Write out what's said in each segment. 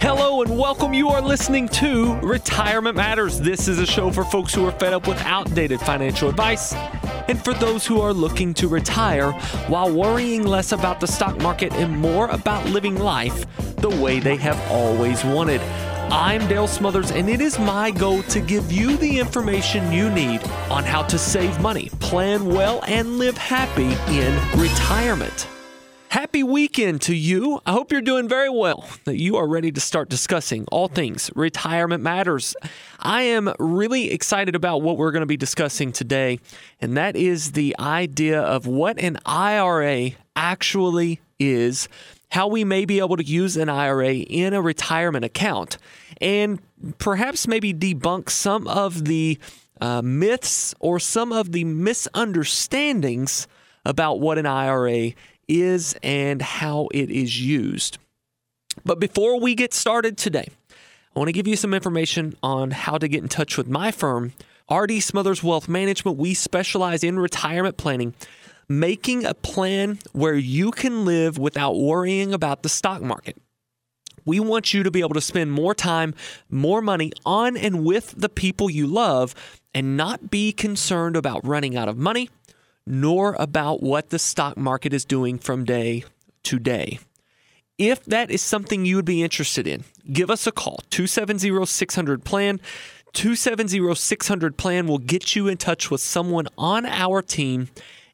Hello and welcome. You are listening to Retirement Matters. This is a show for folks who are fed up with outdated financial advice and for those who are looking to retire while worrying less about the stock market and more about living life the way they have always wanted. I'm Dale Smothers, and it is my goal to give you the information you need on how to save money, plan well, and live happy in retirement. Happy weekend to you. I hope you're doing very well, that you are ready to start discussing all things retirement matters. I am really excited about what we're going to be discussing today, and that is the idea of what an IRA actually is, how we may be able to use an IRA in a retirement account, and perhaps maybe debunk some of the uh, myths or some of the misunderstandings about what an IRA is and how it is used. But before we get started today, I want to give you some information on how to get in touch with my firm, RD Smothers Wealth Management. We specialize in retirement planning, making a plan where you can live without worrying about the stock market. We want you to be able to spend more time, more money on and with the people you love and not be concerned about running out of money nor about what the stock market is doing from day to day. If that is something you would be interested in, give us a call 270 600 plan. 270 600 plan will get you in touch with someone on our team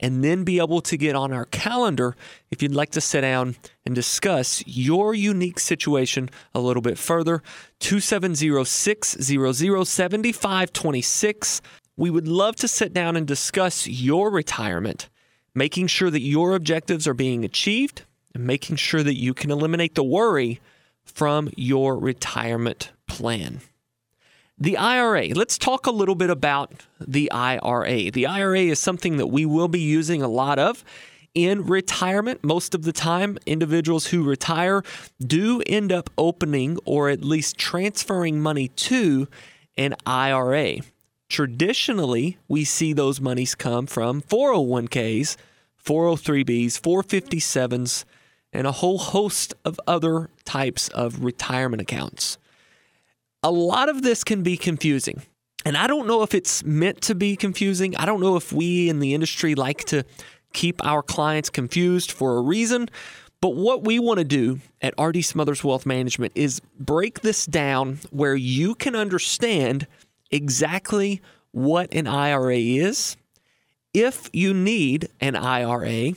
and then be able to get on our calendar if you'd like to sit down and discuss your unique situation a little bit further. 270 600 7526. We would love to sit down and discuss your retirement, making sure that your objectives are being achieved and making sure that you can eliminate the worry from your retirement plan. The IRA, let's talk a little bit about the IRA. The IRA is something that we will be using a lot of in retirement. Most of the time, individuals who retire do end up opening or at least transferring money to an IRA. Traditionally, we see those monies come from 401ks, 403bs, 457s, and a whole host of other types of retirement accounts. A lot of this can be confusing. And I don't know if it's meant to be confusing. I don't know if we in the industry like to keep our clients confused for a reason. But what we want to do at RD Smothers Wealth Management is break this down where you can understand exactly what an IRA is, if you need an IRA,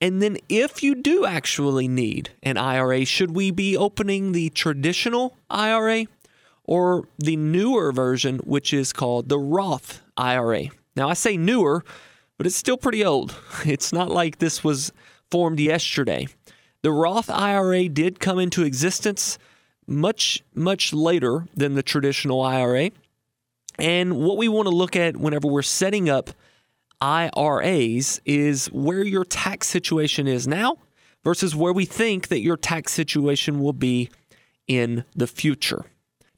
and then if you do actually need an IRA, should we be opening the traditional IRA or the newer version, which is called the Roth IRA? Now, I say newer, but it's still pretty old. It's not like this was formed yesterday. The Roth IRA did come into existence much, much later than the traditional IRA. And what we want to look at whenever we're setting up IRAs is where your tax situation is now versus where we think that your tax situation will be in the future.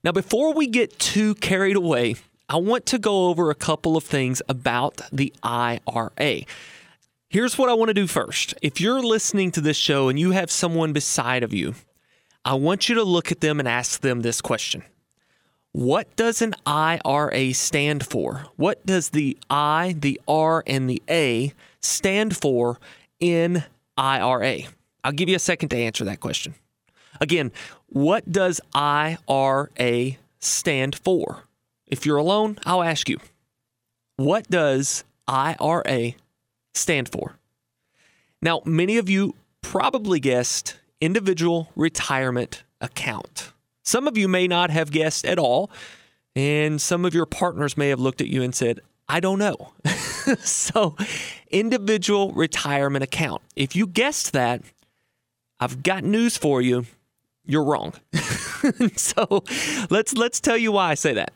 Now, before we get too carried away, I want to go over a couple of things about the IRA. Here's what I want to do first. If you're listening to this show and you have someone beside of you, I want you to look at them and ask them this question what does an IRA stand for? What does the I, the R, and the A stand for in IRA? I'll give you a second to answer that question. Again, what does IRA stand for? If you're alone, I'll ask you, what does IRA stand for? Now, many of you probably guessed individual retirement account. Some of you may not have guessed at all, and some of your partners may have looked at you and said, I don't know. so, individual retirement account. If you guessed that, I've got news for you. You're wrong. so, let's let's tell you why I say that.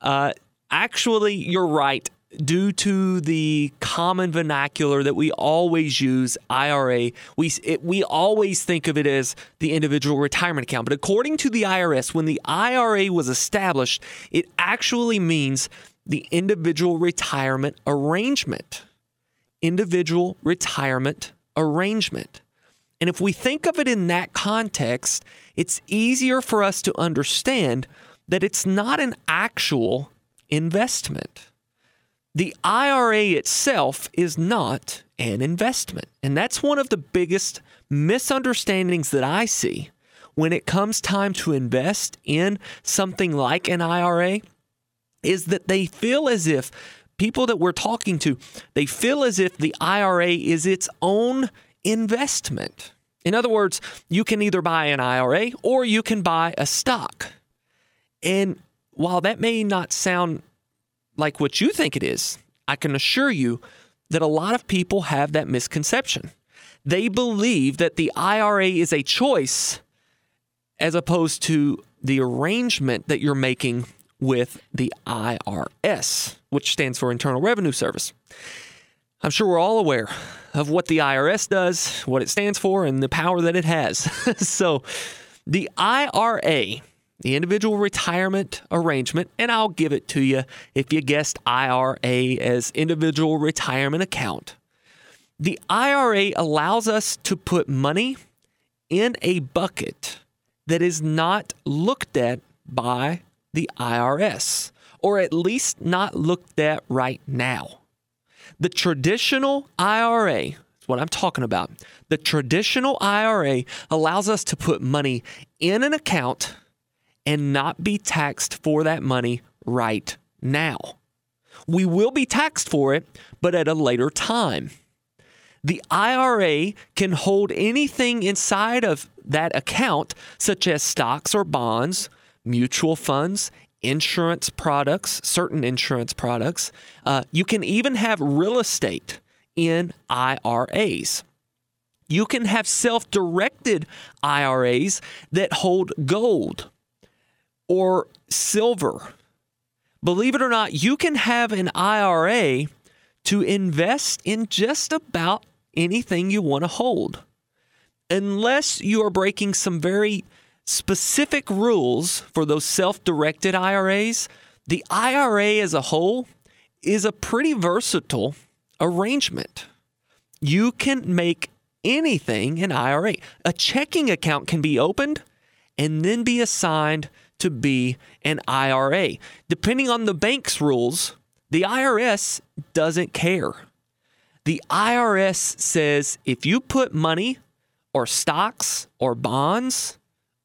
Uh, actually, you're right. Due to the common vernacular that we always use, IRA, we it, we always think of it as the individual retirement account. But according to the IRS, when the IRA was established, it actually means the individual retirement arrangement. Individual retirement arrangement. And if we think of it in that context, it's easier for us to understand that it's not an actual investment. The IRA itself is not an investment. And that's one of the biggest misunderstandings that I see when it comes time to invest in something like an IRA is that they feel as if people that we're talking to, they feel as if the IRA is its own investment. In other words, you can either buy an IRA or you can buy a stock. And while that may not sound like what you think it is, I can assure you that a lot of people have that misconception. They believe that the IRA is a choice as opposed to the arrangement that you're making with the IRS, which stands for Internal Revenue Service. I'm sure we're all aware of what the IRS does, what it stands for, and the power that it has. so, the IRA the individual retirement arrangement, and I'll give it to you if you guessed IRA as individual retirement account. The IRA allows us to put money in a bucket that is not looked at by the IRS, or at least not looked at right now. The traditional IRA, is what I'm talking about. The traditional IRA allows us to put money in an account and not be taxed for that money right now. We will be taxed for it, but at a later time. The IRA can hold anything inside of that account, such as stocks or bonds, mutual funds, insurance products, certain insurance products. Uh, you can even have real estate in IRAs. You can have self directed IRAs that hold gold or silver. Believe it or not, you can have an IRA to invest in just about anything you want to hold. Unless you are breaking some very specific rules for those self directed IRAs, the IRA as a whole is a pretty versatile arrangement. You can make anything an IRA. A checking account can be opened and then be assigned to be an IRA. Depending on the bank's rules, the IRS doesn't care. The IRS says if you put money or stocks or bonds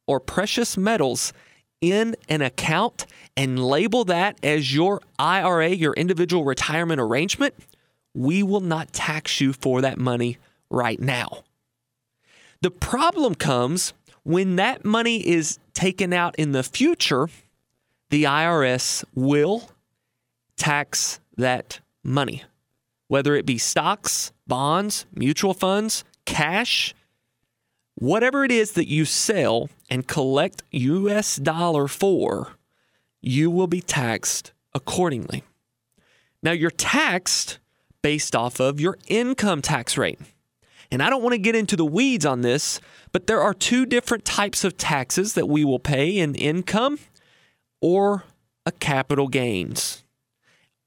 or precious metals in an account and label that as your IRA, your individual retirement arrangement, we will not tax you for that money right now. The problem comes when that money is taken out in the future, the IRS will tax that money, whether it be stocks, bonds, mutual funds, cash, whatever it is that you sell and collect US dollar for, you will be taxed accordingly. Now, you're taxed based off of your income tax rate. And I don't want to get into the weeds on this, but there are two different types of taxes that we will pay in income or a capital gains.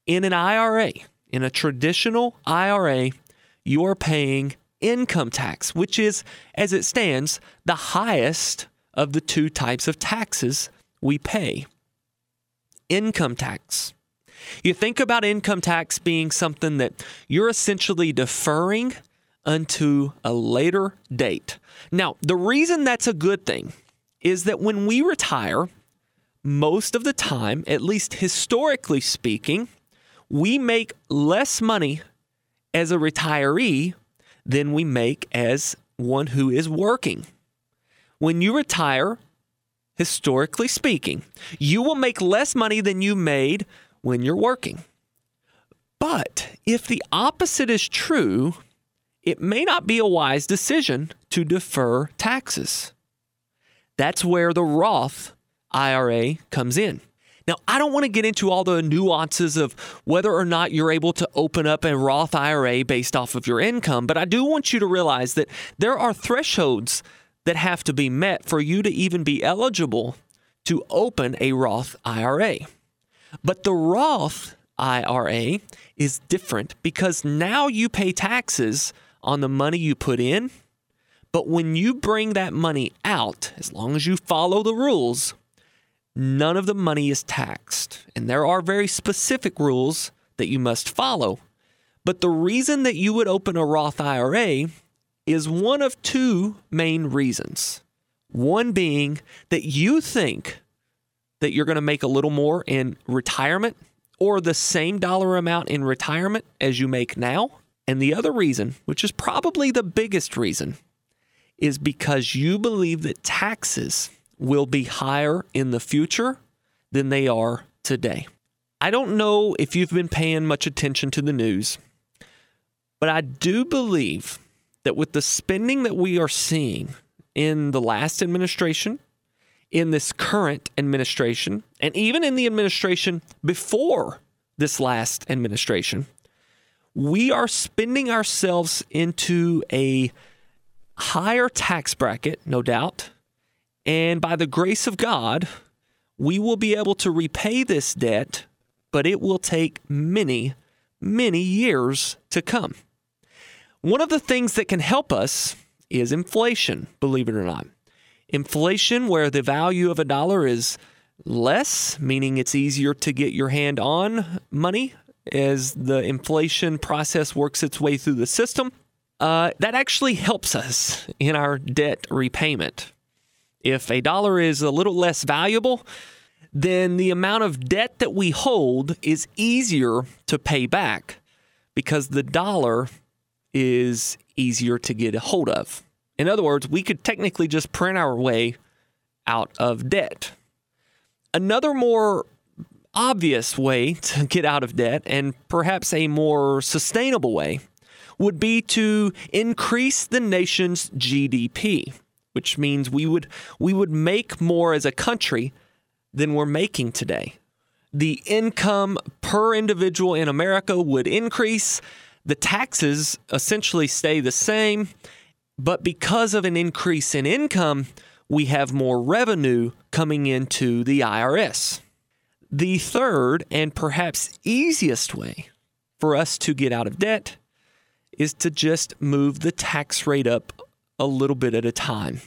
In an IRA, in a traditional IRA, you are paying income tax, which is, as it stands, the highest of the two types of taxes we pay. Income tax. You think about income tax being something that you're essentially deferring unto a later date. Now, the reason that's a good thing is that when we retire, most of the time, at least historically speaking, we make less money as a retiree than we make as one who is working. When you retire, historically speaking, you will make less money than you made when you're working. But if the opposite is true, it may not be a wise decision to defer taxes. That's where the Roth IRA comes in. Now, I don't want to get into all the nuances of whether or not you're able to open up a Roth IRA based off of your income, but I do want you to realize that there are thresholds that have to be met for you to even be eligible to open a Roth IRA. But the Roth IRA is different because now you pay taxes on the money you put in. But when you bring that money out, as long as you follow the rules, none of the money is taxed. And there are very specific rules that you must follow. But the reason that you would open a Roth IRA is one of two main reasons. One being that you think that you're going to make a little more in retirement or the same dollar amount in retirement as you make now. And the other reason, which is probably the biggest reason, is because you believe that taxes will be higher in the future than they are today. I don't know if you've been paying much attention to the news, but I do believe that with the spending that we are seeing in the last administration, in this current administration, and even in the administration before this last administration, we are spending ourselves into a higher tax bracket, no doubt. And by the grace of God, we will be able to repay this debt, but it will take many, many years to come. One of the things that can help us is inflation, believe it or not. Inflation, where the value of a dollar is less, meaning it's easier to get your hand on money as the inflation process works its way through the system. Uh, that actually helps us in our debt repayment. If a dollar is a little less valuable, then the amount of debt that we hold is easier to pay back because the dollar is easier to get a hold of. In other words, we could technically just print our way out of debt. Another more obvious way to get out of debt, and perhaps a more sustainable way, would be to increase the nation's GDP, which means we would we would make more as a country than we're making today. The income per individual in America would increase. The taxes essentially stay the same, but because of an increase in income, we have more revenue coming into the IRS. The third and perhaps easiest way for us to get out of debt is to just move the tax rate up a little bit at a time.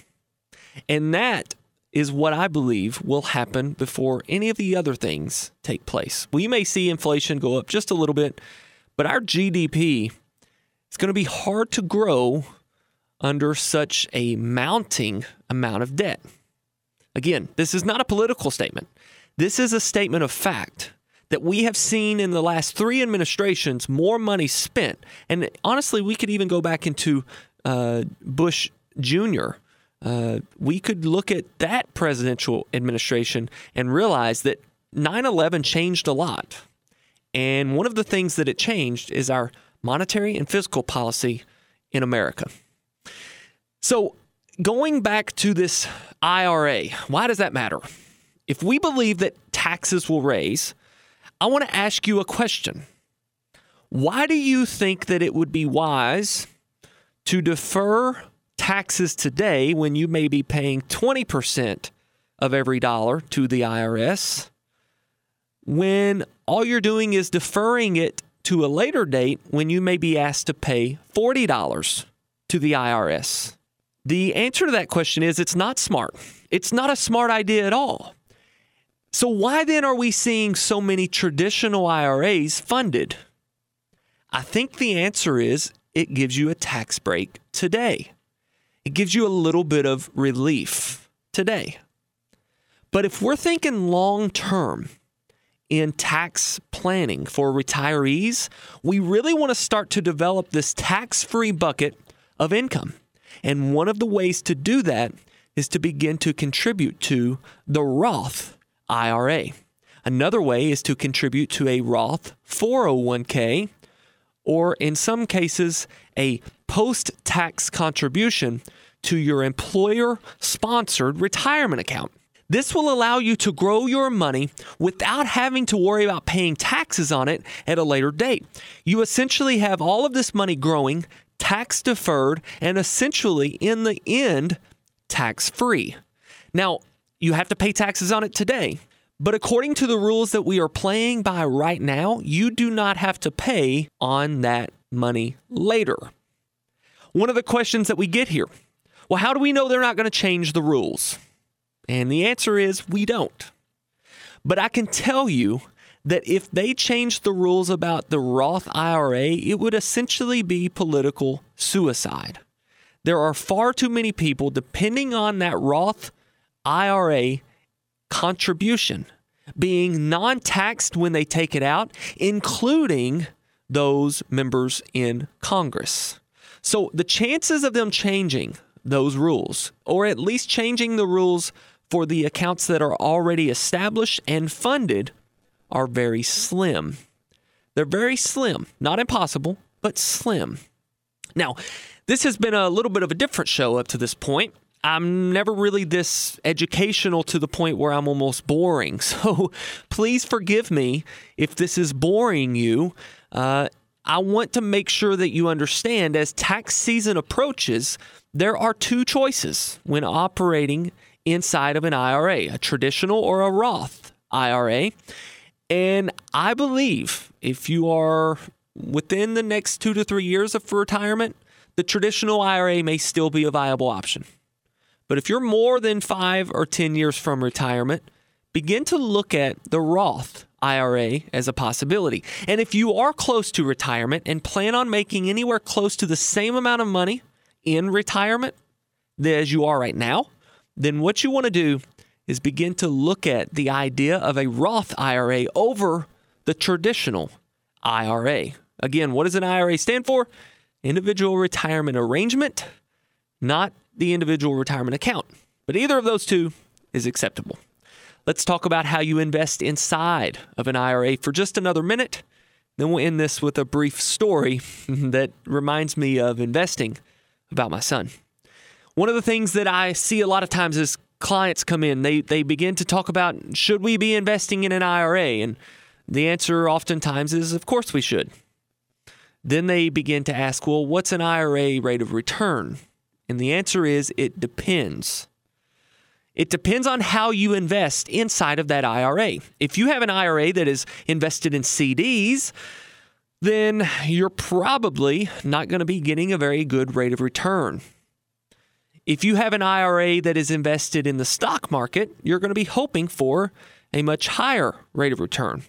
And that is what I believe will happen before any of the other things take place. We may see inflation go up just a little bit, but our GDP is going to be hard to grow under such a mounting amount of debt. Again, this is not a political statement. This is a statement of fact that we have seen in the last three administrations more money spent. And honestly, we could even go back into uh, Bush Jr. Uh, we could look at that presidential administration and realize that 9 11 changed a lot. And one of the things that it changed is our monetary and fiscal policy in America. So, going back to this IRA, why does that matter? If we believe that taxes will raise, I want to ask you a question. Why do you think that it would be wise to defer taxes today when you may be paying 20% of every dollar to the IRS when all you're doing is deferring it to a later date when you may be asked to pay $40 to the IRS? The answer to that question is it's not smart. It's not a smart idea at all. So, why then are we seeing so many traditional IRAs funded? I think the answer is it gives you a tax break today. It gives you a little bit of relief today. But if we're thinking long term in tax planning for retirees, we really want to start to develop this tax free bucket of income. And one of the ways to do that is to begin to contribute to the Roth IRA. Another way is to contribute to a Roth 401k, or in some cases, a post tax contribution to your employer sponsored retirement account. This will allow you to grow your money without having to worry about paying taxes on it at a later date. You essentially have all of this money growing, tax deferred, and essentially in the end, tax free. Now, you have to pay taxes on it today. But according to the rules that we are playing by right now, you do not have to pay on that money later. One of the questions that we get here well, how do we know they're not going to change the rules? And the answer is we don't. But I can tell you that if they changed the rules about the Roth IRA, it would essentially be political suicide. There are far too many people depending on that Roth IRA contribution being non taxed when they take it out, including those members in Congress. So the chances of them changing those rules, or at least changing the rules for the accounts that are already established and funded, are very slim. They're very slim, not impossible, but slim. Now, this has been a little bit of a different show up to this point. I'm never really this educational to the point where I'm almost boring. So please forgive me if this is boring you. Uh, I want to make sure that you understand as tax season approaches, there are two choices when operating inside of an IRA a traditional or a Roth IRA. And I believe if you are within the next two to three years of retirement, the traditional IRA may still be a viable option. But if you're more than five or 10 years from retirement, begin to look at the Roth IRA as a possibility. And if you are close to retirement and plan on making anywhere close to the same amount of money in retirement as you are right now, then what you want to do is begin to look at the idea of a Roth IRA over the traditional IRA. Again, what does an IRA stand for? Individual retirement arrangement, not the individual retirement account. But either of those two is acceptable. Let's talk about how you invest inside of an IRA for just another minute. Then we'll end this with a brief story that reminds me of investing about my son. One of the things that I see a lot of times is clients come in, they, they begin to talk about should we be investing in an IRA? And the answer oftentimes is, of course we should. Then they begin to ask, well, what's an IRA rate of return? And the answer is it depends. It depends on how you invest inside of that IRA. If you have an IRA that is invested in CDs, then you're probably not going to be getting a very good rate of return. If you have an IRA that is invested in the stock market, you're going to be hoping for a much higher rate of return.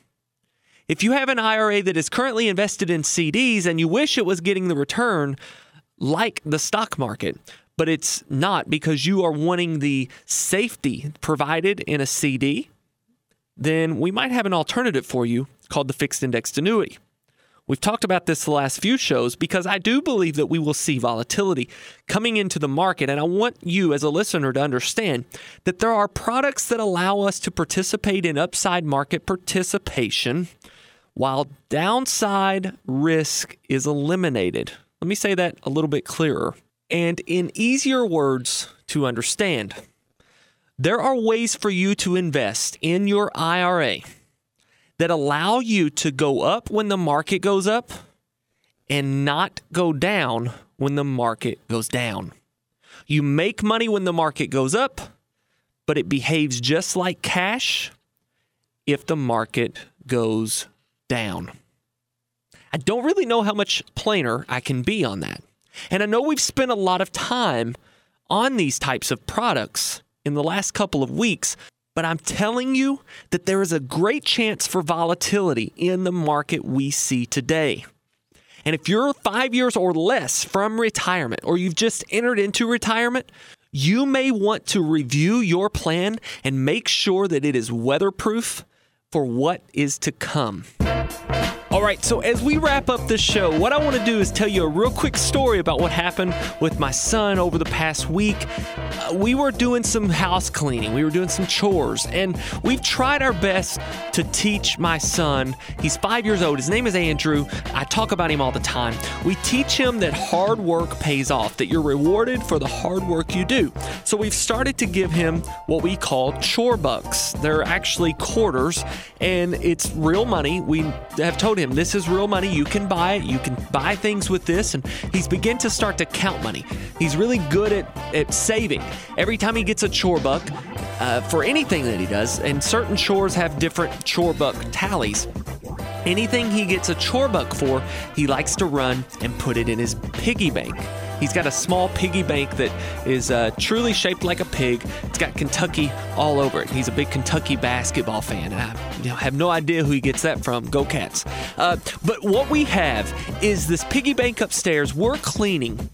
If you have an IRA that is currently invested in CDs and you wish it was getting the return like the stock market, but it's not because you are wanting the safety provided in a CD, then we might have an alternative for you called the fixed indexed annuity. We've talked about this the last few shows because I do believe that we will see volatility coming into the market. And I want you, as a listener, to understand that there are products that allow us to participate in upside market participation while downside risk is eliminated. Let me say that a little bit clearer and in easier words to understand. There are ways for you to invest in your IRA that allow you to go up when the market goes up and not go down when the market goes down. You make money when the market goes up, but it behaves just like cash if the market goes down. I don't really know how much plainer I can be on that. And I know we've spent a lot of time on these types of products in the last couple of weeks, but I'm telling you that there is a great chance for volatility in the market we see today. And if you're five years or less from retirement, or you've just entered into retirement, you may want to review your plan and make sure that it is weatherproof for what is to come. All right, so as we wrap up this show, what I want to do is tell you a real quick story about what happened with my son over the past week. Uh, we were doing some house cleaning, we were doing some chores, and we've tried our best to teach my son. He's five years old, his name is Andrew. I talk about him all the time. We teach him that hard work pays off, that you're rewarded for the hard work you do. So we've started to give him what we call chore bucks. They're actually quarters, and it's real money. We have told him this is real money. You can buy it. You can buy things with this. And he's begun to start to count money. He's really good at, at saving. Every time he gets a chore buck uh, for anything that he does, and certain chores have different chore buck tallies. Anything he gets a chore buck for, he likes to run and put it in his piggy bank. He's got a small piggy bank that is uh, truly shaped like a pig. It's got Kentucky all over it. He's a big Kentucky basketball fan, and I you know, have no idea who he gets that from. Go Cats! Uh, but what we have is this piggy bank upstairs. We're cleaning,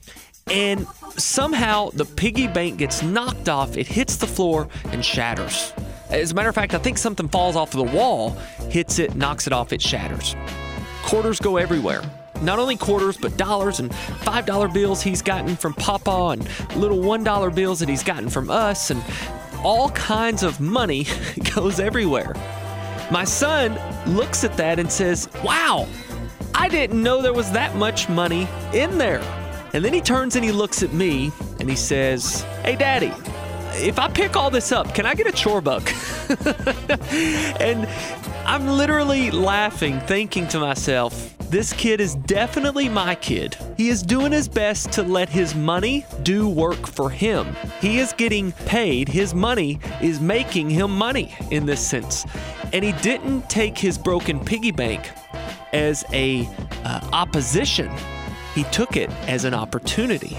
and somehow the piggy bank gets knocked off. It hits the floor and shatters. As a matter of fact, I think something falls off of the wall, hits it, knocks it off, it shatters. Quarters go everywhere not only quarters, but dollars and $5 bills he's gotten from Papa and little $1 bills that he's gotten from us, and all kinds of money goes everywhere. My son looks at that and says, Wow, I didn't know there was that much money in there. And then he turns and he looks at me and he says, Hey, Daddy, if I pick all this up, can I get a chore buck? and I'm literally laughing, thinking to myself, this kid is definitely my kid. He is doing his best to let his money do work for him. He is getting paid. His money is making him money in this sense. And he didn't take his broken piggy bank as a uh, opposition. He took it as an opportunity.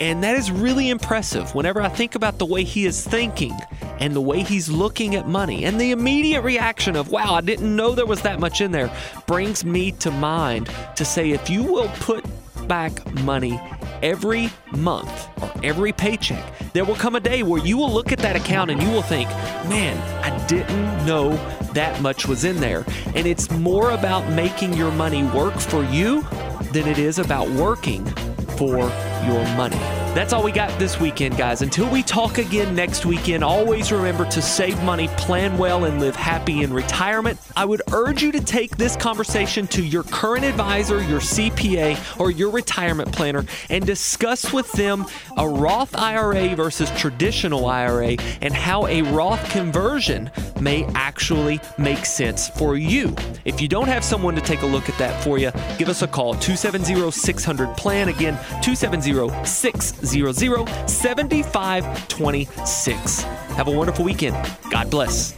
And that is really impressive whenever I think about the way he is thinking and the way he's looking at money and the immediate reaction of, wow, I didn't know there was that much in there, brings me to mind to say, if you will put back money every month or every paycheck, there will come a day where you will look at that account and you will think, man, I didn't know that much was in there. And it's more about making your money work for you than it is about working for your money. That's all we got this weekend, guys. Until we talk again next weekend, always remember to save money, plan well, and live happy in retirement. I would urge you to take this conversation to your current advisor, your CPA, or your retirement planner and discuss with them a Roth IRA versus traditional IRA and how a Roth conversion may actually make sense for you. If you don't have someone to take a look at that for you, give us a call 270 600 plan. Again, 270 600 7526. Have a wonderful weekend. God bless.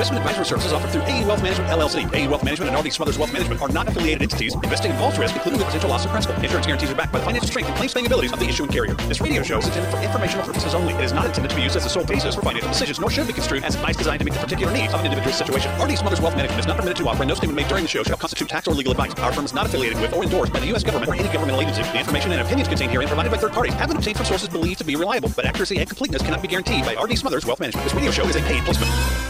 Investment advisory services offered through AE Wealth Management LLC. AE Wealth Management and RD Smothers Wealth Management are not affiliated entities. Investing involves risk, including the potential loss of principal. Insurance guarantees are backed by the financial strength and claims paying abilities of the issuing carrier. This radio show is intended for informational purposes only. It is not intended to be used as the sole basis for financial decisions, nor should be construed as advice designed to meet the particular needs of an individual's situation. RD Smothers Wealth Management is not permitted to offer, and no statement made during the show shall constitute tax or legal advice. Our firm is not affiliated with or endorsed by the U.S. government or any governmental agency. The information and opinions contained herein provided by third parties have been obtained from sources believed to be reliable, but accuracy and completeness cannot be guaranteed by RD Smothers Wealth Management. This radio show is a paid placement.